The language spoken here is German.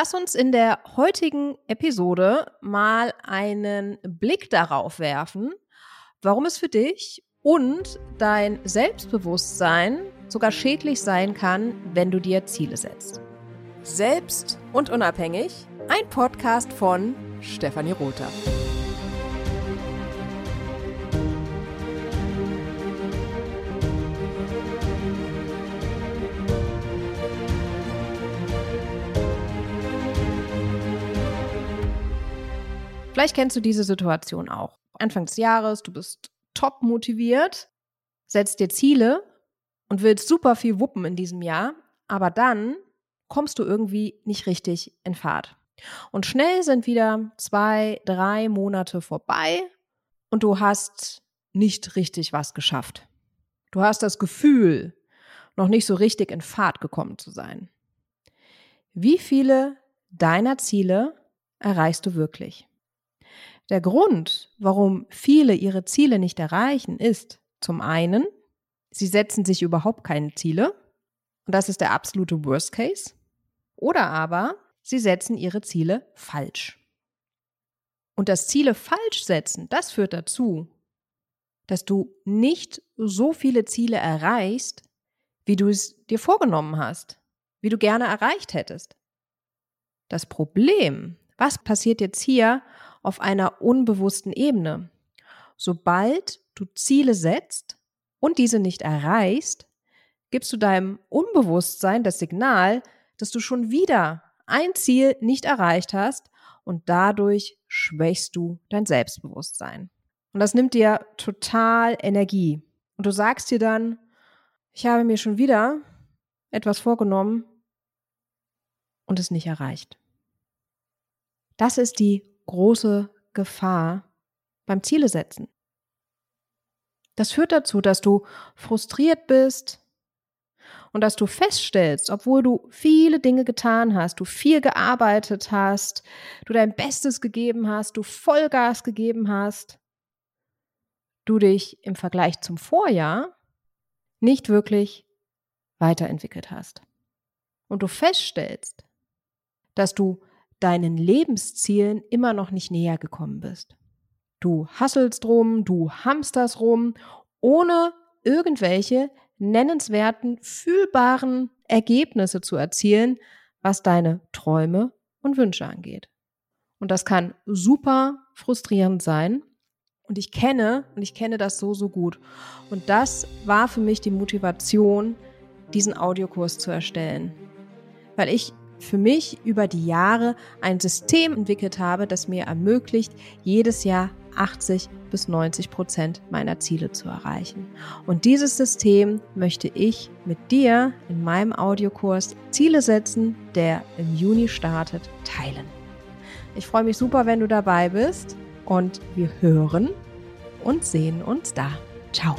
Lass uns in der heutigen Episode mal einen Blick darauf werfen, warum es für dich und dein Selbstbewusstsein sogar schädlich sein kann, wenn du dir Ziele setzt. Selbst und unabhängig, ein Podcast von Stefanie Rother. Vielleicht kennst du diese Situation auch. Anfang des Jahres, du bist top motiviert, setzt dir Ziele und willst super viel wuppen in diesem Jahr, aber dann kommst du irgendwie nicht richtig in Fahrt. Und schnell sind wieder zwei, drei Monate vorbei und du hast nicht richtig was geschafft. Du hast das Gefühl, noch nicht so richtig in Fahrt gekommen zu sein. Wie viele deiner Ziele erreichst du wirklich? Der Grund, warum viele ihre Ziele nicht erreichen, ist zum einen, sie setzen sich überhaupt keine Ziele und das ist der absolute Worst Case. Oder aber sie setzen ihre Ziele falsch. Und das Ziele falsch setzen, das führt dazu, dass du nicht so viele Ziele erreichst, wie du es dir vorgenommen hast, wie du gerne erreicht hättest. Das Problem, was passiert jetzt hier auf einer unbewussten Ebene. Sobald du Ziele setzt und diese nicht erreichst, gibst du deinem Unbewusstsein das Signal, dass du schon wieder ein Ziel nicht erreicht hast und dadurch schwächst du dein Selbstbewusstsein. Und das nimmt dir total Energie. Und du sagst dir dann, ich habe mir schon wieder etwas vorgenommen und es nicht erreicht. Das ist die große Gefahr beim Ziele setzen. Das führt dazu, dass du frustriert bist und dass du feststellst, obwohl du viele Dinge getan hast, du viel gearbeitet hast, du dein Bestes gegeben hast, du Vollgas gegeben hast, du dich im Vergleich zum Vorjahr nicht wirklich weiterentwickelt hast. Und du feststellst, dass du deinen Lebenszielen immer noch nicht näher gekommen bist. Du hasselst rum, du hamsterst rum, ohne irgendwelche nennenswerten, fühlbaren Ergebnisse zu erzielen, was deine Träume und Wünsche angeht. Und das kann super frustrierend sein. Und ich kenne, und ich kenne das so, so gut. Und das war für mich die Motivation, diesen Audiokurs zu erstellen. Weil ich für mich über die Jahre ein System entwickelt habe, das mir ermöglicht, jedes Jahr 80 bis 90 Prozent meiner Ziele zu erreichen. Und dieses System möchte ich mit dir in meinem Audiokurs Ziele setzen, der im Juni startet, teilen. Ich freue mich super, wenn du dabei bist und wir hören und sehen uns da. Ciao.